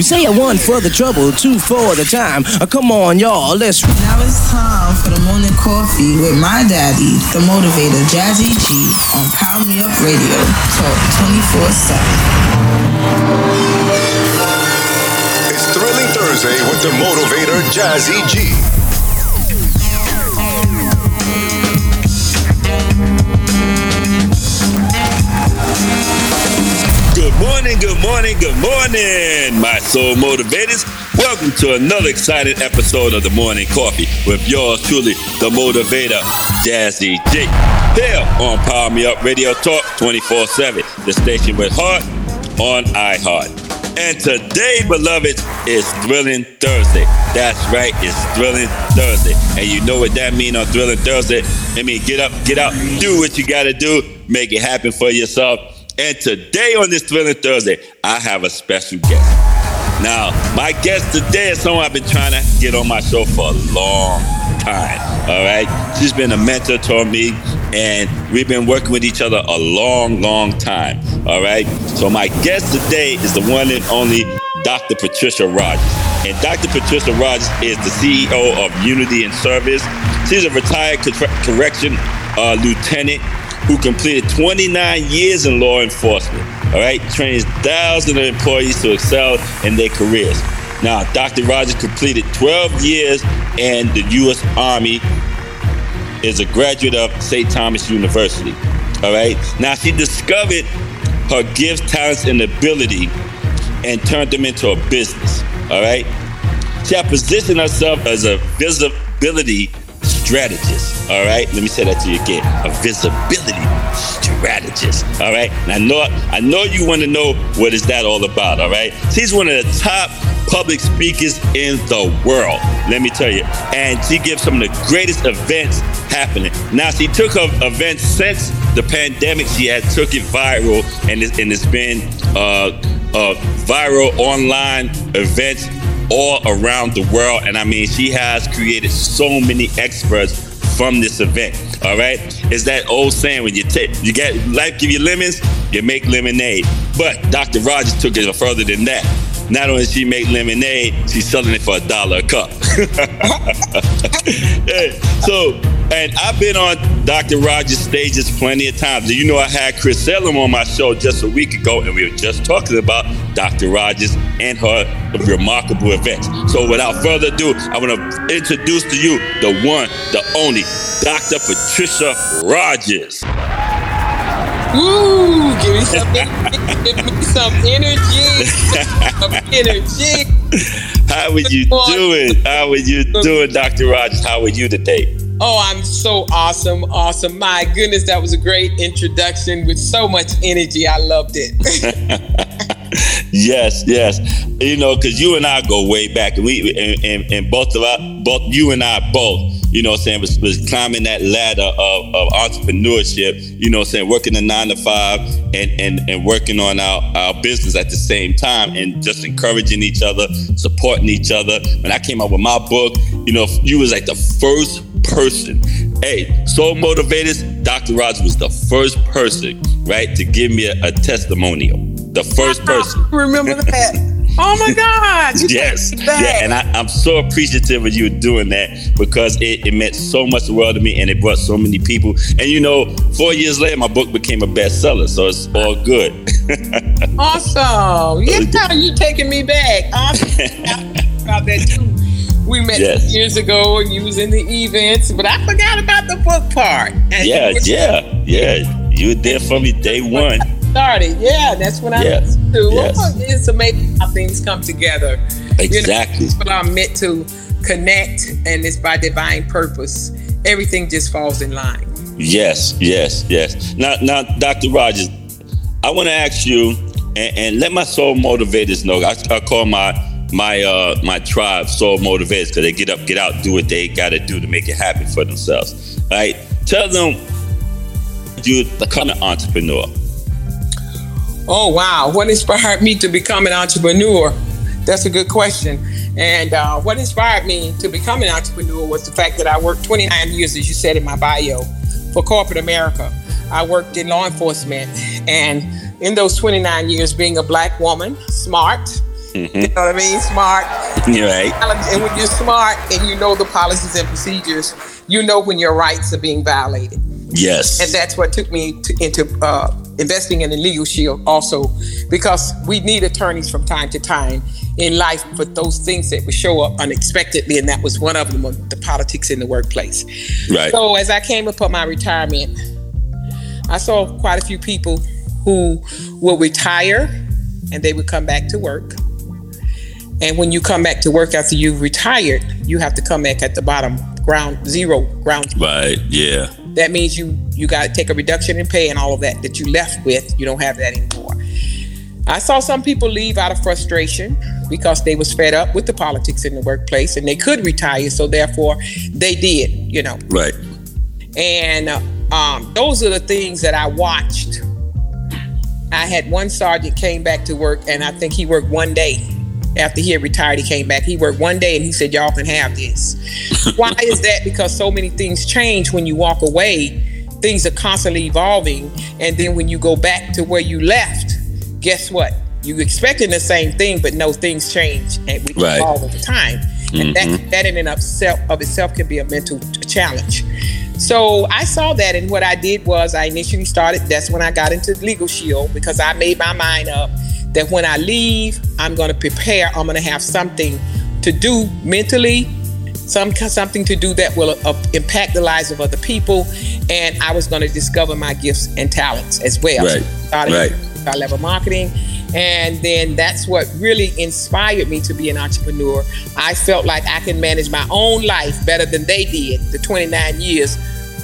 We say a one for the trouble, two for the time. Uh, come on, y'all, let's. Now it's time for the morning coffee with my daddy, the motivator, Jazzy G, on Power Me Up Radio. Talk 24 7. It's Thrilling Thursday with the motivator, Jazzy G. morning, good morning, good morning, my soul motivators. Welcome to another exciting episode of the Morning Coffee with yours truly, the motivator, Jazzy G. Here on Power Me Up Radio Talk 24 7, the station with heart on iHeart. And today, beloveds, is Thrilling Thursday. That's right, it's Thrilling Thursday. And you know what that means on Thrilling Thursday? I mean, get up, get out, do what you gotta do, make it happen for yourself. And today on this Thrilling Thursday, I have a special guest. Now, my guest today is someone I've been trying to get on my show for a long time. All right. She's been a mentor to me, and we've been working with each other a long, long time. All right. So, my guest today is the one and only Dr. Patricia Rogers. And Dr. Patricia Rogers is the CEO of Unity and Service. She's a retired correction uh, lieutenant who completed 29 years in law enforcement. All right, trains thousands of employees to excel in their careers. Now, Dr. Rogers completed 12 years in the U.S. Army, is a graduate of St. Thomas University. All right, now she discovered her gifts, talents, and ability and turned them into a business. All right, she has positioned herself as a visibility strategist. All right, let me say that to you again. A visibility strategist. All right, and I know I know you want to know what is that all about. All right, she's one of the top public speakers in the world. Let me tell you, and she gives some of the greatest events happening. Now she took her events since the pandemic. She had took it viral, and it's, and it's been uh, uh, viral online events all around the world. And I mean, she has created so many experts from this event. All right, it's that old saying when you take you get life give you lemons, you make lemonade. But Dr. Rogers took it further than that. Not only she make lemonade, she's selling it for a dollar a cup. so, and I've been on Dr. Rogers stages plenty of times. Do you know I had Chris Salem on my show just a week ago, and we were just talking about Dr. Rogers and her remarkable events. So, without further ado, I want to introduce to you the one, the only, Dr. Patricia Rogers. Woo! Give me some energy. Give me some energy. some energy. How are you doing? How are you doing, Dr. Rogers? How are you today? Oh, I'm so awesome. Awesome. My goodness, that was a great introduction with so much energy. I loved it. yes, yes. You know, because you and I go way back, and we and, and, and both of us, both you and I both, you know, what I'm saying was, was climbing that ladder of, of entrepreneurship. You know, what I'm saying working a nine to five and and and working on our our business at the same time, and just encouraging each other, supporting each other. When I came out with my book, you know, you was like the first person. Hey, Soul Motivators, Dr. Rogers was the first person, right, to give me a, a testimonial the first person. Remember that? oh my God! yes, yeah, and I, am so appreciative of you doing that because it, it meant so much the world to me, and it brought so many people. And you know, four years later, my book became a bestseller, so it's all good. awesome! Yeah, you taking me back. Awesome. about that too. We met yes. years ago, and you was in the events, but I forgot about the book part. And yeah, yeah, yeah. You were there for me day one started. Yeah, that's when I yes. to. Yes. Oh, it's amazing how things come together. Exactly. You know, people are meant to connect, and it's by divine purpose. Everything just falls in line. Yes, yes, yes. Now, now, Dr. Rogers, I want to ask you, and, and, let my soul motivators know. I, I call my my uh my tribe so motivated because they get up, get out, do what they got to do to make it happen for themselves. Right, tell them you become an entrepreneur. Oh, wow. What inspired me to become an entrepreneur? That's a good question. And uh, what inspired me to become an entrepreneur was the fact that I worked 29 years, as you said in my bio, for corporate America. I worked in law enforcement. And in those 29 years, being a black woman, smart, You know what I mean? Smart. You're right. And when you're smart and you know the policies and procedures, you know when your rights are being violated. Yes. And that's what took me to, into uh, investing in the legal shield also, because we need attorneys from time to time in life for those things that would show up unexpectedly, and that was one of them, the politics in the workplace. Right. So as I came upon my retirement, I saw quite a few people who will retire and they would come back to work. And when you come back to work after you've retired, you have to come back at the bottom, ground zero, ground. Right. Yeah. That means you you got to take a reduction in pay and all of that that you left with. You don't have that anymore. I saw some people leave out of frustration because they was fed up with the politics in the workplace and they could retire, so therefore they did. You know. Right. And um, those are the things that I watched. I had one sergeant came back to work, and I think he worked one day after he had retired. He came back. He worked one day, and he said, "Y'all can have this." Why is that? Because so many things change when you walk away. Things are constantly evolving, and then when you go back to where you left, guess what? You expecting the same thing, but no, things change and we Right. evolve over time, and that mm-hmm. that in and of itself of itself can be a mental challenge. So I saw that, and what I did was I initially started. That's when I got into Legal Shield because I made my mind up that when I leave, I'm going to prepare. I'm going to have something to do mentally, some something to do that will uh, impact the lives of other people, and I was going to discover my gifts and talents as well. Right. Started Right. high level marketing. And then that's what really inspired me to be an entrepreneur. I felt like I can manage my own life better than they did, the 29 years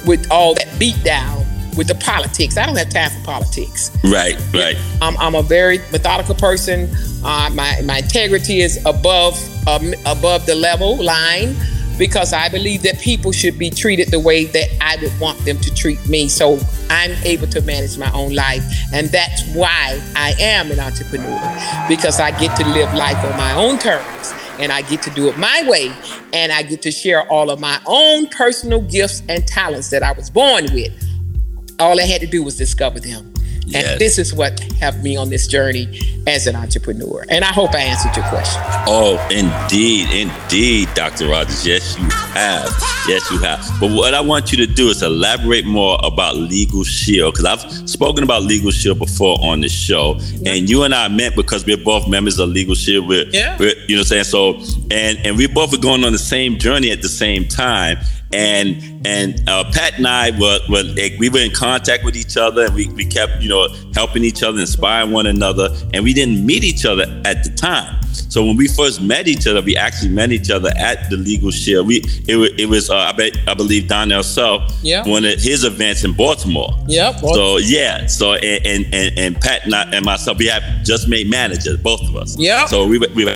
with all that beat down with the politics. I don't have time for politics. Right. Right. I'm, I'm a very methodical person. Uh, my, my integrity is above um, above the level line because I believe that people should be treated the way that I would want them to treat me. So I'm able to manage my own life. And that's why I am an entrepreneur because I get to live life on my own terms and I get to do it my way and I get to share all of my own personal gifts and talents that I was born with. All I had to do was discover them. Yes. And this is what helped me on this journey as an entrepreneur. And I hope I answered your question. Oh, indeed, indeed, Dr. Rogers. Yes, you have. Yes, you have. But what I want you to do is elaborate more about Legal Shield because I've spoken about Legal Shield before on the show, and you and I met because we're both members of Legal Shield. We're, Yeah. we're- you know what I'm saying? So, and and we both were going on the same journey at the same time. And and uh, Pat and I were, were like, we were in contact with each other, and we, we kept you know helping each other, inspiring one another, and we didn't meet each other at the time. So when we first met each other, we actually met each other at the Legal Shield. We it, it was uh, I bet I believe Donnell Self Yeah. one of his events in Baltimore. Yep. So yeah, so and and and, and Pat and, I, and myself, we have just made managers, both of us. Yeah. So we were- we were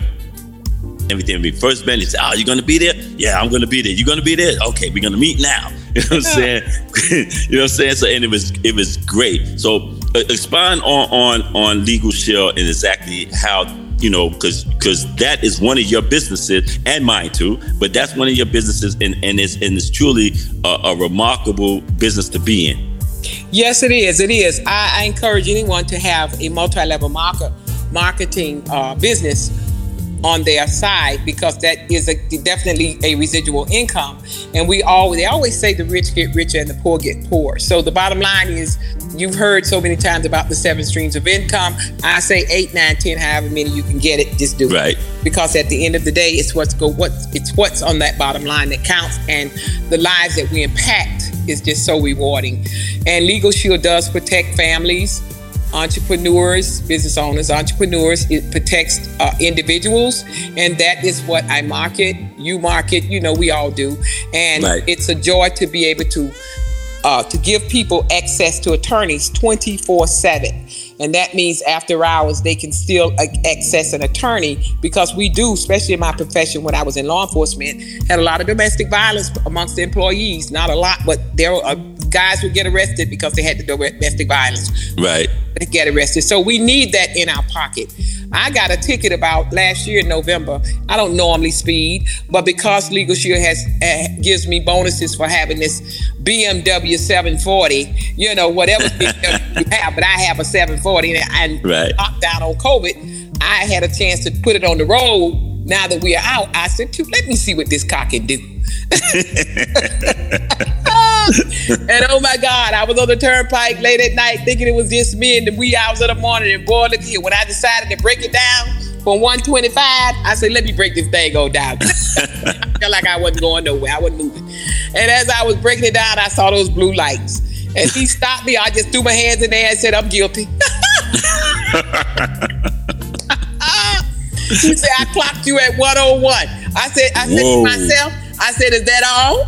everything. We first met, he said, "Oh, you gonna be there? Yeah, I'm gonna be there. You gonna be there? Okay, we're gonna meet now." You know what I'm saying? you know what I'm saying? So and it was it was great. So uh, expand on on on Legal Shield and exactly how you know because because that is one of your businesses and mine too. But that's one of your businesses and and it's and it's truly a, a remarkable business to be in. Yes, it is. It is. I, I encourage anyone to have a multi-level market marketing uh, business on their side because that is a, definitely a residual income. And we always they always say the rich get richer and the poor get poor. So the bottom line is you've heard so many times about the seven streams of income. I say eight, nine, ten, however many you can get it, just do it Right. because at the end of the day, it's what's go what it's what's on that bottom line that counts, and the lives that we impact is just so rewarding. And Legal Shield does protect families, entrepreneurs, business owners, entrepreneurs. It protects uh, individuals, and that is what I market. You market, you know, we all do, and Right. it's a joy to be able to uh, to give people access to attorneys 24 7. And that means after hours, they can still access an attorney because we do, especially in my profession when I was in law enforcement, had a lot of domestic violence amongst the employees. Not a lot, but there were uh, guys would get arrested because they had the domestic violence Right. get arrested. So we need that in our pocket. I got a ticket about last year in November. I don't normally speed, but because Legal Shield has uh, gives me bonuses for having this BMW 740, you know, whatever you have, but I have a 740 and, and Right. lockdown on COVID. I had a chance to put it on the road. Now that we are out, I said, let me see what this car can do. and oh my God, I was on the turnpike late at night thinking it was just me in the wee hours of the morning. And boy, look here, when I decided to break it down from 125, I said, let me break this thing go down. I felt like I wasn't going nowhere. I wasn't moving. And as I was breaking it down, I saw those blue lights. And he stopped me. I just threw my hands in there and said, I'm guilty. he said, I clocked you at 101. I said, I said Whoa. to myself, I said, is that all?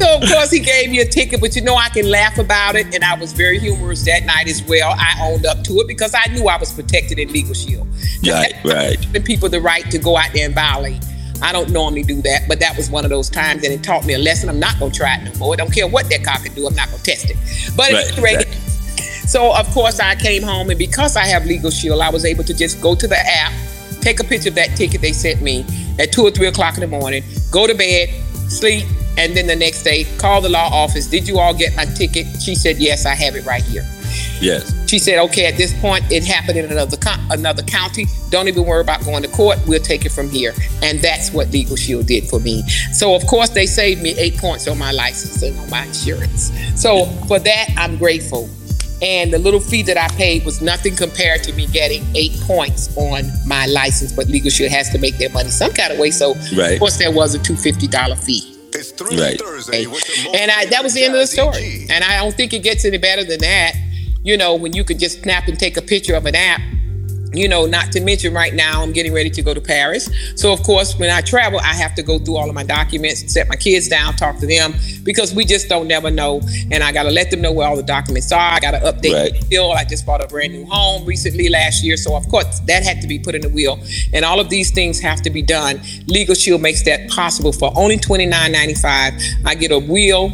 So of course he gave me a ticket, but you know I can laugh about it, and I was very humorous that night as well. I owned up to it because I knew I was protected in Legal Shield. Right, right. Giving people the right to go out there and violate. I don't normally do that, but that was one of those times, and it taught me a lesson. I'm not gonna try it no more. I don't care what that car can do. I'm not gonna test it. But right, exactly. So of course I came home, and because I have Legal Shield, I was able to just go to the app, take a picture of that ticket they sent me at two or three o'clock in the morning, go to bed, sleep, and then the next day call the law office. Did you all get my ticket? She said, Yes, I have it right here. Yes. She said, okay, at this point, it happened in another another county. Don't even worry about going to court. We'll take it from here. And that's what Legal Shield did for me. So, of course, they saved me eight points on my license and on my insurance. So, for that, I'm grateful. And the little fee that I paid was nothing compared to me getting eight points on my license. But Legal Shield has to make their money some kind of way. So, right. of course, there was a $250 fee. It's right. Thursday and I, that was the end of the story. And I don't think it gets any better than that you know, when you could just snap and take a picture of an app you know, not to mention right now, I'm getting ready to go to Paris. So, of course, when I travel, I have to go through all of my documents, set my kids down, talk to them, because we just don't never know. And I got to let them know where all the documents are. I got to update right. the bill. I just bought a brand new home recently last year. So, of course, that had to be put in the wheel. And all of these things have to be done. Legal Shield makes that possible for only $29.95. I get a wheel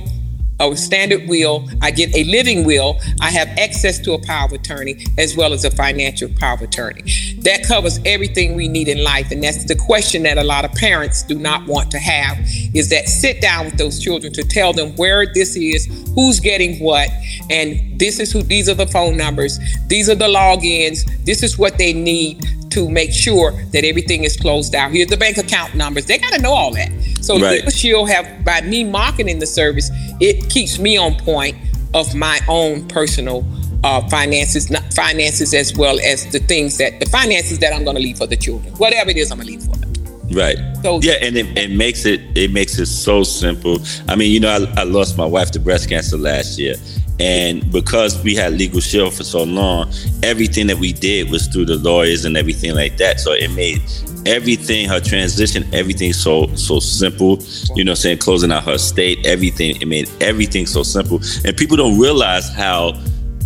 a standard will, I get a living will, I have access to a power of attorney as well as a financial power of attorney. That covers everything we need in life. And that's the question that a lot of parents do not want to have is that sit down with those children to tell them where this is, who's getting what, and this is who these are the phone numbers, these are the logins, this is what they need to make sure that everything is closed out. Here's the bank account numbers. They got to know all that. So right. Shield have by me marketing the service, it keeps me on point of my own personal uh, finances, not finances as well as the things that the finances that I'm going to leave for the children. Whatever it is, I'm going to leave for them. Right. So yeah, and it, it, makes it it makes it so simple. I mean, you know, I, I lost my wife to breast cancer last year, and because we had legal shield for so long, everything that we did was through the lawyers and everything like that. So it made everything, her transition, everything so so simple. You know, saying closing out her state, everything. It made everything so simple, and people don't realize how,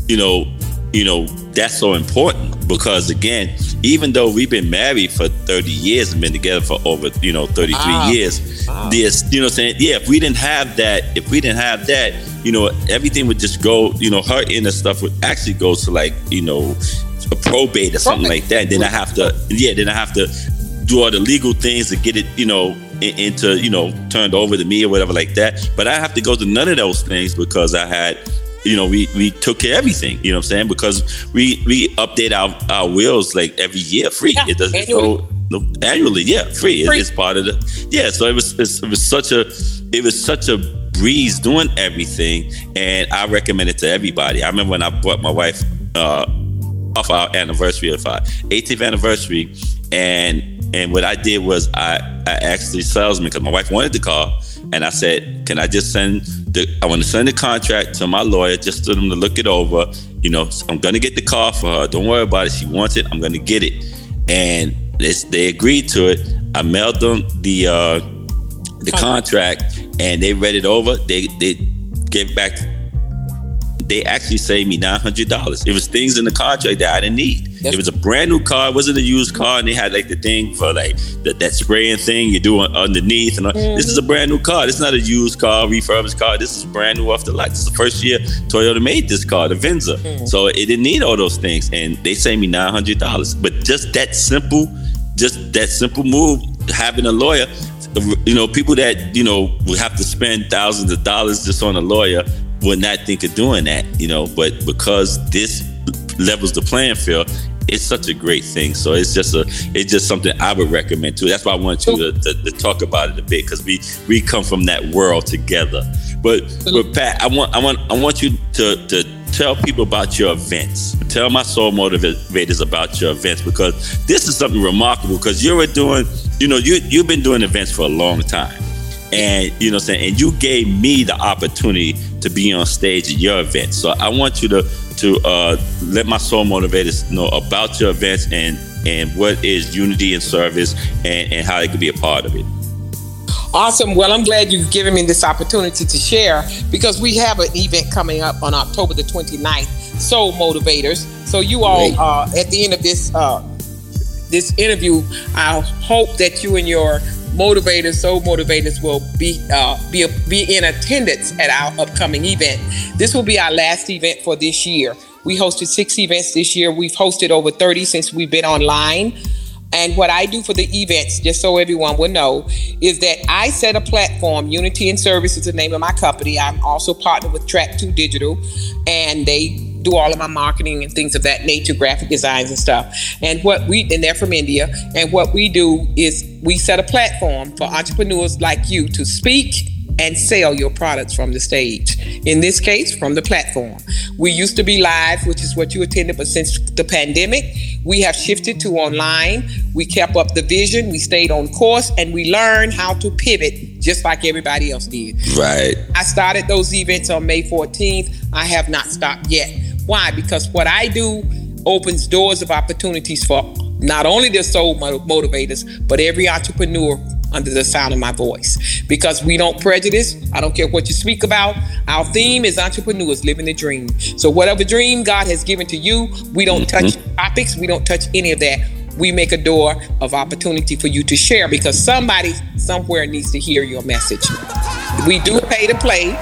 you know, you know that's so important because again, even though we've been married for 30 years and been together for over you know 33 wow. years, wow. this you know saying yeah, if we didn't have that, if we didn't have that you know, everything would just go, you know, her inner stuff would actually go to like, you know, a probate or something like that. Then I have to, yeah, then I have to do all the legal things to get it, you know, into, you know, turned over to me or whatever like that. But I have to go to none of those things because I had, you know, we we took care of everything. You know what I'm saying? Because we we update our our wills like every year free. Yeah, it doesn't annually. go no, annually. Yeah, free. free. It's part of the yeah. So it was it was such a it was such a breeze doing everything, and I recommend it to everybody. I remember when I brought my wife uh, off our anniversary of our 18th anniversary, and and what I did was I I asked the salesman because my wife wanted the car, and I said, "Can I just send the? I want to send the contract to my lawyer just for them to look it over. You know, I'm gonna get the car for her. Don't worry about it. She wants it. I'm gonna get it." And they, they agreed to it. I mailed them the uh, the contract and they read it over. They they gave back. They actually saved me nine hundred dollars. It was things in the contract that I didn't need. It was a brand new car. It wasn't a used car, and they had like the thing for like the, that spraying thing you do underneath. And mm-hmm. this is a brand new car. This is not a used car, refurbished car. This is brand new off the lot. This is the first year Toyota made this car, the Venza. Mm-hmm. So it didn't need all those things, and they saved me nine hundred dollars. But just that simple, just that simple move, having a lawyer you know, people that, you know, would have to spend thousands of dollars just on a lawyer would not think of doing that, you know, but because this levels the playing field. It's such a great thing. So it's just a it's just something I would recommend too. That's why I want you to, to, to talk about it a bit because we we come from that world together. But but Pat, I want I want I want you to to tell people about your events. Tell my soul motivators about your events because this is something remarkable because you were doing, you know, you you've been doing events for a long time. And you know saying? And you gave me the opportunity to be on stage at your event. So I want you to to uh, let my soul motivators know about your events and and what is unity and service and, and how they could be a part of it. Awesome. Well, I'm glad you've given me this opportunity to share because we have an event coming up on October the 29th, Soul Motivators. So you all, uh, at the end of this uh, this interview, I hope that you and your motivators, soul motivators, will be uh, be be in attendance at our upcoming event. This will be our last event for this year. We hosted six events this year. We've hosted over 30 since we've been online. And what I do for the events, just so everyone will know, is that I set a platform. Unity and Service is the name of my company. I'm also partnered with Track 2 Digital, and they do all of my marketing and things of that nature, graphic designs and stuff. And what we, and they're from India, and what we do is we set a platform for entrepreneurs like you to speak and sell your products from the stage. In this case, from the platform. We used to be live, which is what you attended, but since the pandemic, we have shifted to online. We kept up the vision, we stayed on course, and we learned how to pivot just like everybody else did. Right. I started those events on May 14th. I have not stopped yet. Why? Because what I do opens doors of opportunities for not only the soul motivators, but every entrepreneur under the sound of my voice because we don't prejudice. I don't care what you speak about. Our theme is entrepreneurs living the dream. So, whatever dream God has given to you, we don't mm-hmm. touch topics, we don't touch any of that. We make a door of opportunity for you to share because somebody somewhere needs to hear your message. We do pay to play,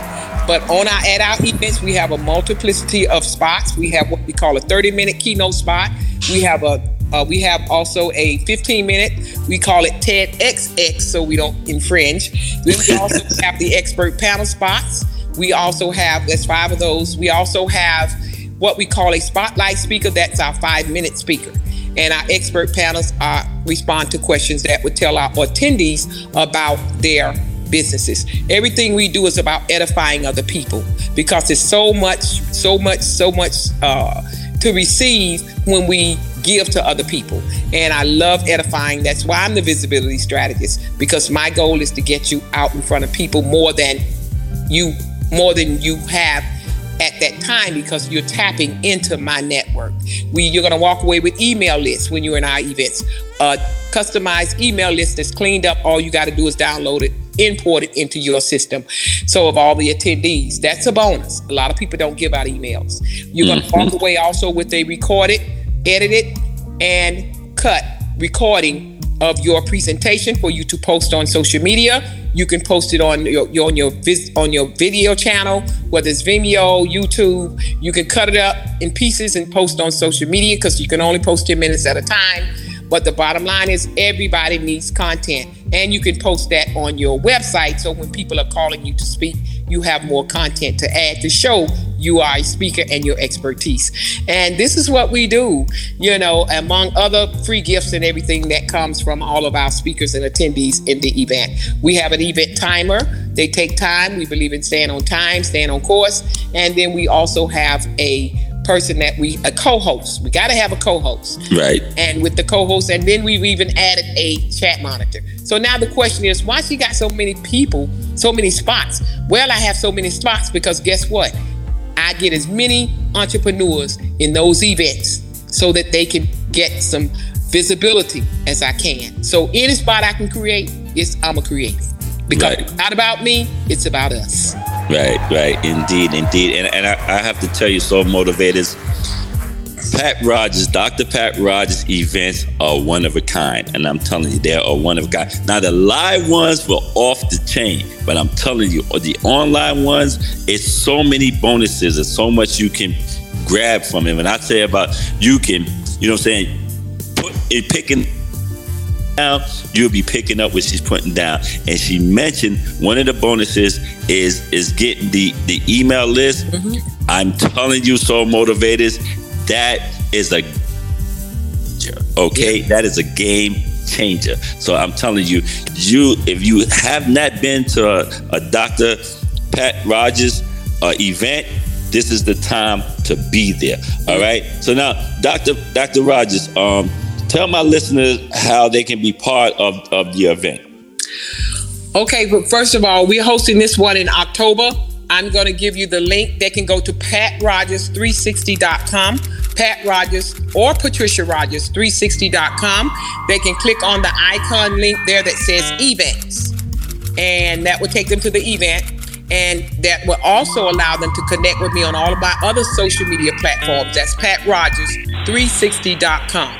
but on our at our events, we have a multiplicity of spots. We have what we call a 30 minute keynote spot. We have a uh, we have also a 15 minute, we call it TEDxX so we don't infringe. Then we also have the expert panel spots. We also have, there's five of those. We also have what we call a spotlight speaker. That's our five minute speaker. And our expert panels are, respond to questions that would tell our attendees about their businesses. Everything we do is about edifying other people because there's so much, so much, so much uh, to receive when we give to other people. And I love edifying. That's why I'm the visibility strategist because my goal is to get you out in front of people more than you more than you have at that time because you're tapping into my network. We you're gonna walk away with email lists when you're in our events. A customized email list that's cleaned up. All you got to do is download it, import it into your system. So of all the attendees, that's a bonus. A lot of people don't give out emails. You're gonna mm-hmm. walk away also with a recorded edited and cut recording of your presentation for you to post on social media. You can post it on your, on your on your video channel, whether it's Vimeo, YouTube. You can cut it up in pieces and post on social media because you can only post 10 minutes at a time. But the bottom line is everybody needs content. And you can post that on your website. So when people are calling you to speak, you have more content to add to show you are a speaker and your expertise. And this is what we do, you know, among other free gifts and everything that comes from all of our speakers and attendees in the event. We have an event timer. They take time. We believe in staying on time, staying on course. And then we also have a person that we a co-host. We got to have a co-host, right? And with the co-host, and then we've even added a chat monitor. So now the question is, why she got so many people, so many spots? Well, I have so many spots because guess what? I get as many entrepreneurs in those events so that they can get some visibility as I can. So any spot I can create, is I'm a creator because right. it's not about me, it's about us. Right, right, indeed, indeed, and and I, I have to tell you, so motivators. Pat Rogers, Dr. Pat Rogers events are one of a kind. And I'm telling you, they are one of a kind. Now, the live ones were off the chain, but I'm telling you, the online ones, it's so many bonuses and so much you can grab from him. And I say about you can, you know what I'm saying, put it picking down, you'll be picking up what she's putting down. And she mentioned one of the bonuses is is getting the the email list. Mm-hmm. I'm telling you, so motivators, that is a okay. Yeah. That is a game changer. So I'm telling you, you if you have not been to a, a Dr. Pat Rogers uh, event, this is the time to be there. All right. So now, Dr. Dr. Rogers, um, tell my listeners how they can be part of, of the event. Okay, but first of all, we're hosting this one in October. I'm going to give you the link. They can go to patrogers360.com, Pat Rogers or Patricia Rogers 360.com. They can click on the icon link there that says events, and that will take them to the event. And that will also allow them to connect with me on all of my other social media platforms. That's patrogers360.com.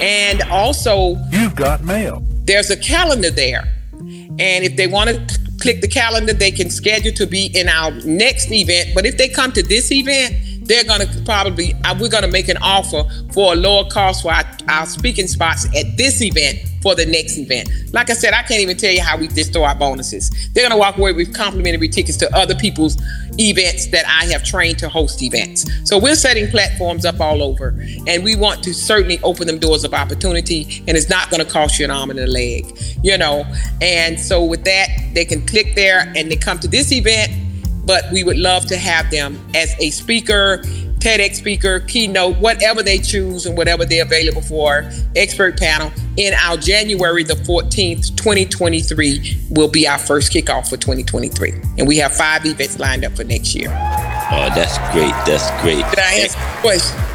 And also, you've got mail. There's a calendar there. And if they want to click the calendar, they can schedule to be in our next event. But if they come to this event, they're going to probably uh, we're going to make an offer for a lower cost for our, our, speaking spots at this event for the next event. Like i said i can't even tell you how we just throw our bonuses. They're going to walk away with complimentary tickets to other people's events that i have trained to host events. So we're setting platforms up all over and we want to certainly open them doors of opportunity and it's not going to cost you an arm and a leg you know? And so with that they can click there and they come to this event but we would love to have them as a speaker, TEDx speaker, keynote, whatever they choose and whatever they're available for, expert panel. In our January the 14th, 2023, will be our first kickoff for 2023. And we have five events lined up for next year. Oh, that's great. That's great. Did I answer the question?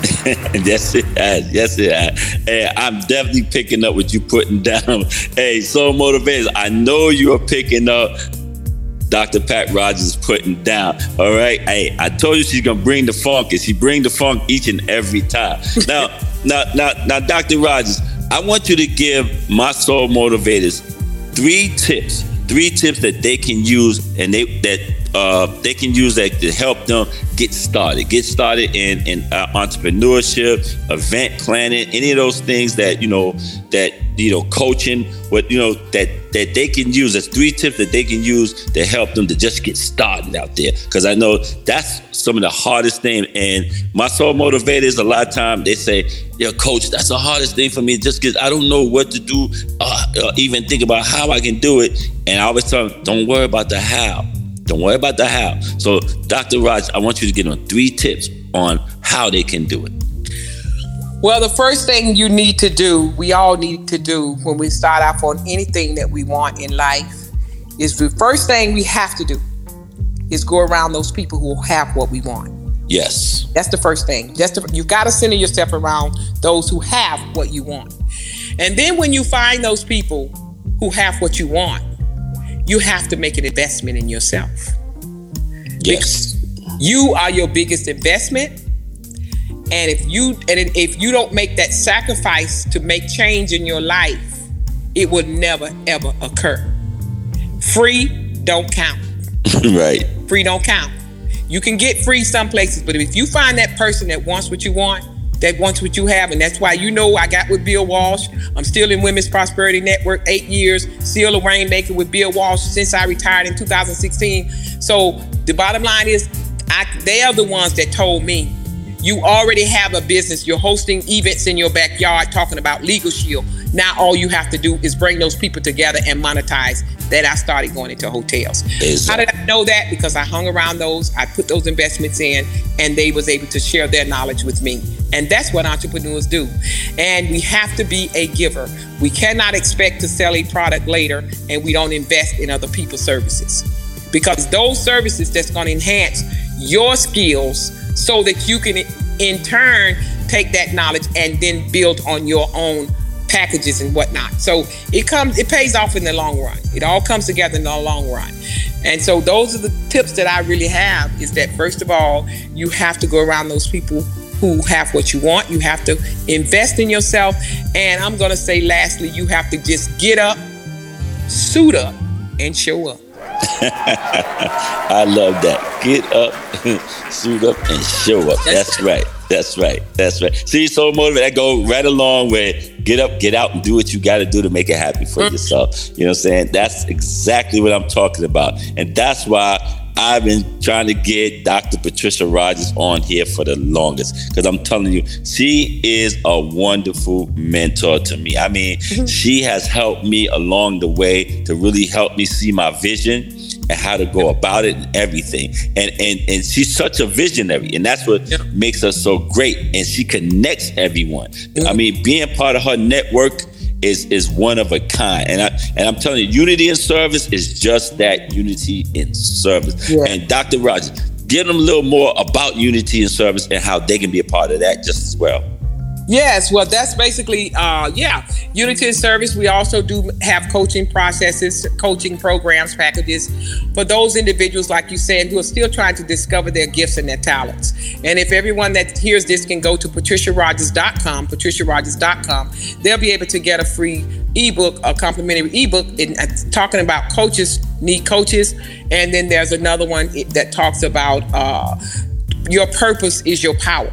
yes, it has. Yes, it has. Hey, I'm definitely picking up what you're putting down. Hey, so motivated. I know you are picking up Dr. Pat Rogers is putting down. All right. Hey, I told you she's gonna bring the funk, and she bring the funk each and every time. Now, now, now, now, Dr. Rogers, I want you to give my soul motivators three tips, three tips that they can use and they that uh, they can use that to help them get started, get started in in uh, entrepreneurship, event planning, any of those things that you know that you know coaching, what you know that that they can use as three tips that they can use to help them to just get started out there. Because I know that's some of the hardest thing. And my soul motivators, a lot of time they say, "Yeah, coach, that's the hardest thing for me. Just because I don't know what to do, uh, uh, even think about how I can do it." And I always tell them, "Don't worry about the how." Don't worry about the how. So, Dr. Raj, I want you to get on three tips on how they can do it. Well, the first thing you need to do, we all need to do when we start off on anything that we want in life, is the first thing we have to do is go around those people who have what we want. Yes. That's the first thing. Just to, you got to center yourself around those who have what you want. And then when you find those people who have what you want, you have to make an investment in yourself. Yes. Because you are your biggest investment. And if you and if you don't make that sacrifice to make change in your life, it will never ever occur. Free don't count. right. Free don't count. You can get free some places, but if you find that person that wants what you want, that wants what you have. And that's why you know I got with Bill Walsh. I'm still in Women's Prosperity Network, eight years, still a rainmaker with Bill Walsh since I retired in 2016. So the bottom line is, I, they are the ones that told me you already have a business. You're hosting events in your backyard talking about Legal Shield. Now all you have to do is bring those people together and monetize. That I started going into hotels. Exactly. How did I know that? Because I hung around those, I put those investments in, and they was able to share their knowledge with me. And that's what entrepreneurs do. And we have to be a giver. We cannot expect to sell a product later and we don't invest in other people's services. Because those services that's going to enhance your skills so that you can in turn take that knowledge and then build on your own packages and whatnot. So it comes, it pays off in the long run. It all comes together in the long run. And so those are the tips that I really have is that first of all, you have to go around those people who have what you want. You have to invest in yourself. And I'm going to say lastly, you have to just get up, suit up, and show up. I love that. Get up, suit up, and show up. That's, That's right. That's right. That's right. See, so motivated. I go right along with get up, get out, and do what you got to do to make it happy for mm-hmm. yourself. You know what I'm saying? That's exactly what I'm talking about. And that's why I've been trying to get Dr. Patricia Rogers on here for the longest because I'm telling you, she is a wonderful mentor to me. I mean, mm-hmm. she has helped me along the way to really help me see my vision and how to go about it and everything. And and and she's such a visionary, and that's what makes her so great. And she connects everyone. Mm-hmm. I mean, being part of her network is is one of a kind. And I and I'm telling you, unity in service is just that unity in service. Yeah. And Dr. Rogers, give them a little more about unity in service and how they can be a part of that just as well. Yes, well, that's basically, uh, yeah, Unity in Service. We also do have coaching processes, coaching programs, packages for those individuals, like you said, who are still trying to discover their gifts and their talents. And if everyone that hears this can go to patriciarogers.com, patriciarogers.com, they'll be able to get a free ebook, a complimentary ebook, in, uh, talking about coaches need coaches. And then there's another one that talks about uh, your purpose is your power.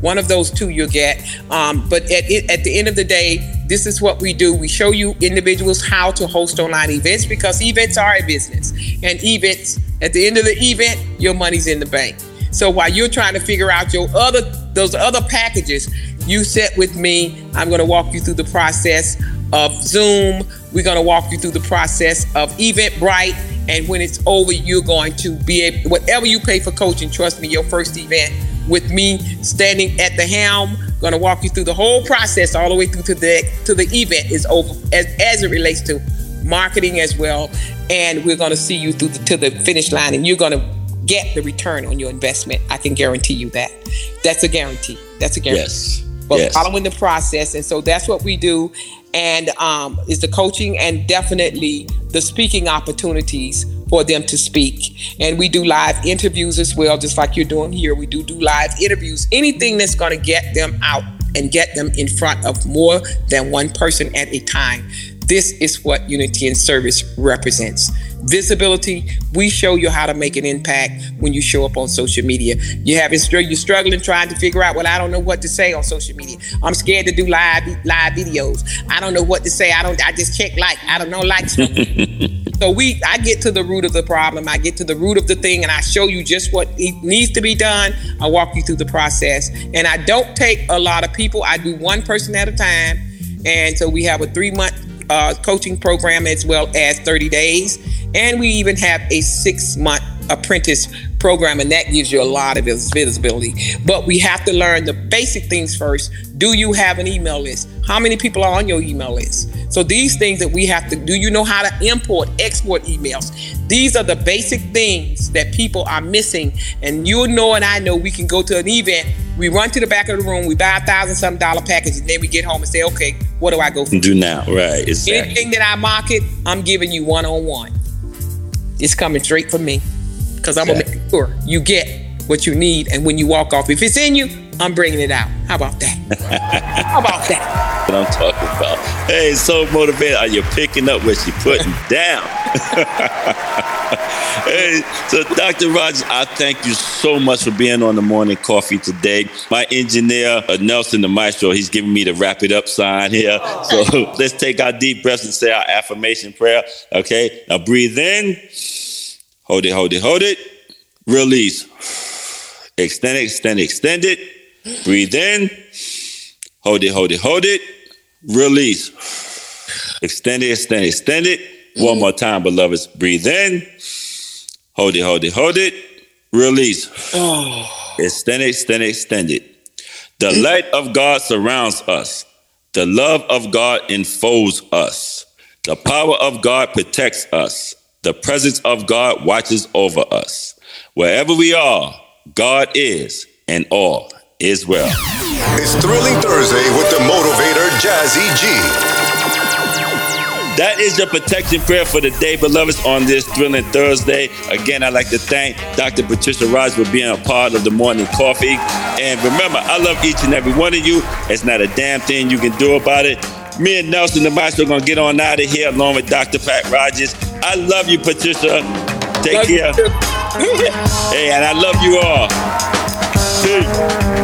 One of those two you'll get. Um, but at, at the end of the day, this is what we do. We show you individuals how to host online events because events are a business. And events, at the end of the event, your money's in the bank. So while you're trying to figure out your other those other packages, you sit with me. I'm going to walk you through the process of Zoom. We're going to walk you through the process of Eventbrite. And when it's over, you're going to be able, whatever you pay for coaching, trust me, your first event with me standing at the helm. Going to walk you through the whole process all the way through to the to the event is over as, as it relates to marketing as well. And we're going to see you through the, to the finish line, and you're going to get the return on your investment. I can guarantee you that. That's a guarantee. That's a guarantee. Yes. But yes. following the process, and so that's what we do, and um, is the coaching and definitely the speaking opportunities for them to speak. And we do live interviews as well, just like you're doing here. We do do live interviews, anything that's going to get them out and get them in front of more than one person at a time. This is what unity and service represents. Visibility, we show you how to make an impact when you show up on social media. You have you're struggling trying to figure out, well, I don't know what to say on social media. I'm scared to do live live videos. I don't know what to say. I don't I just check like. I don't know like So we I get to the root of the problem. I get to the root of the thing and I show you just what needs to be done. I walk you through the process. And I don't take a lot of people. I do one person at a time. And so we have a 3 month uh, coaching program as well as 30 days. And we even have a six month apprentice program, and that gives you a lot of visibility. But we have to learn the basic things first. Do you have an email list? How many people are on your email list? So these things that we have to do you know how to import, export emails? These are the basic things that people are missing. And you know and I know we can go to an event, we run to the back of the room, we buy a thousand some dollar package, and then we get home and say, okay, what do I go for? Do now, right? Exactly. Anything that I market, I'm giving you one on one. It's coming straight from me because I'm gonna make sure you get what you need. And when you walk off, if it's in you, I'm bringing it out. How about that? How about that? What I'm talking about. Hey, so motivated. Are you picking up what she putting down? hey, so Dr. Rogers, I thank you so much for being on the morning coffee today. My engineer, uh, Nelson the Maestro, he's giving me the wrap it up sign here. So let's take our deep breaths and say our affirmation prayer. Okay, now breathe in. Hold it, hold it, hold it. Release. Extend it, extend it, extend it. Breathe in. Hold it, hold it, hold it. Release. Extend it, extend it, extend it. One more time, beloveds. Breathe in. Hold it, hold it, hold it. Release. Oh. Extend it, extend it, extend it. The light of God surrounds us. The love of God enfolds us. The power of God protects us. The presence of God watches over us. Wherever we are, God is, and all is well. It's Thrilling Thursday with the motivator Jazzy G. That is your protection prayer for the day, beloveds, on this thrilling Thursday. Again, I'd like to thank Dr. Patricia Rogers for being a part of the morning coffee. And remember, I love each and every one of you. It's not a damn thing you can do about it. Me and Nelson and the Maestro are going to get on out of here along with Dr. Pat Rogers. I love you, Patricia. Take love care. hey, and I love you all. Peace.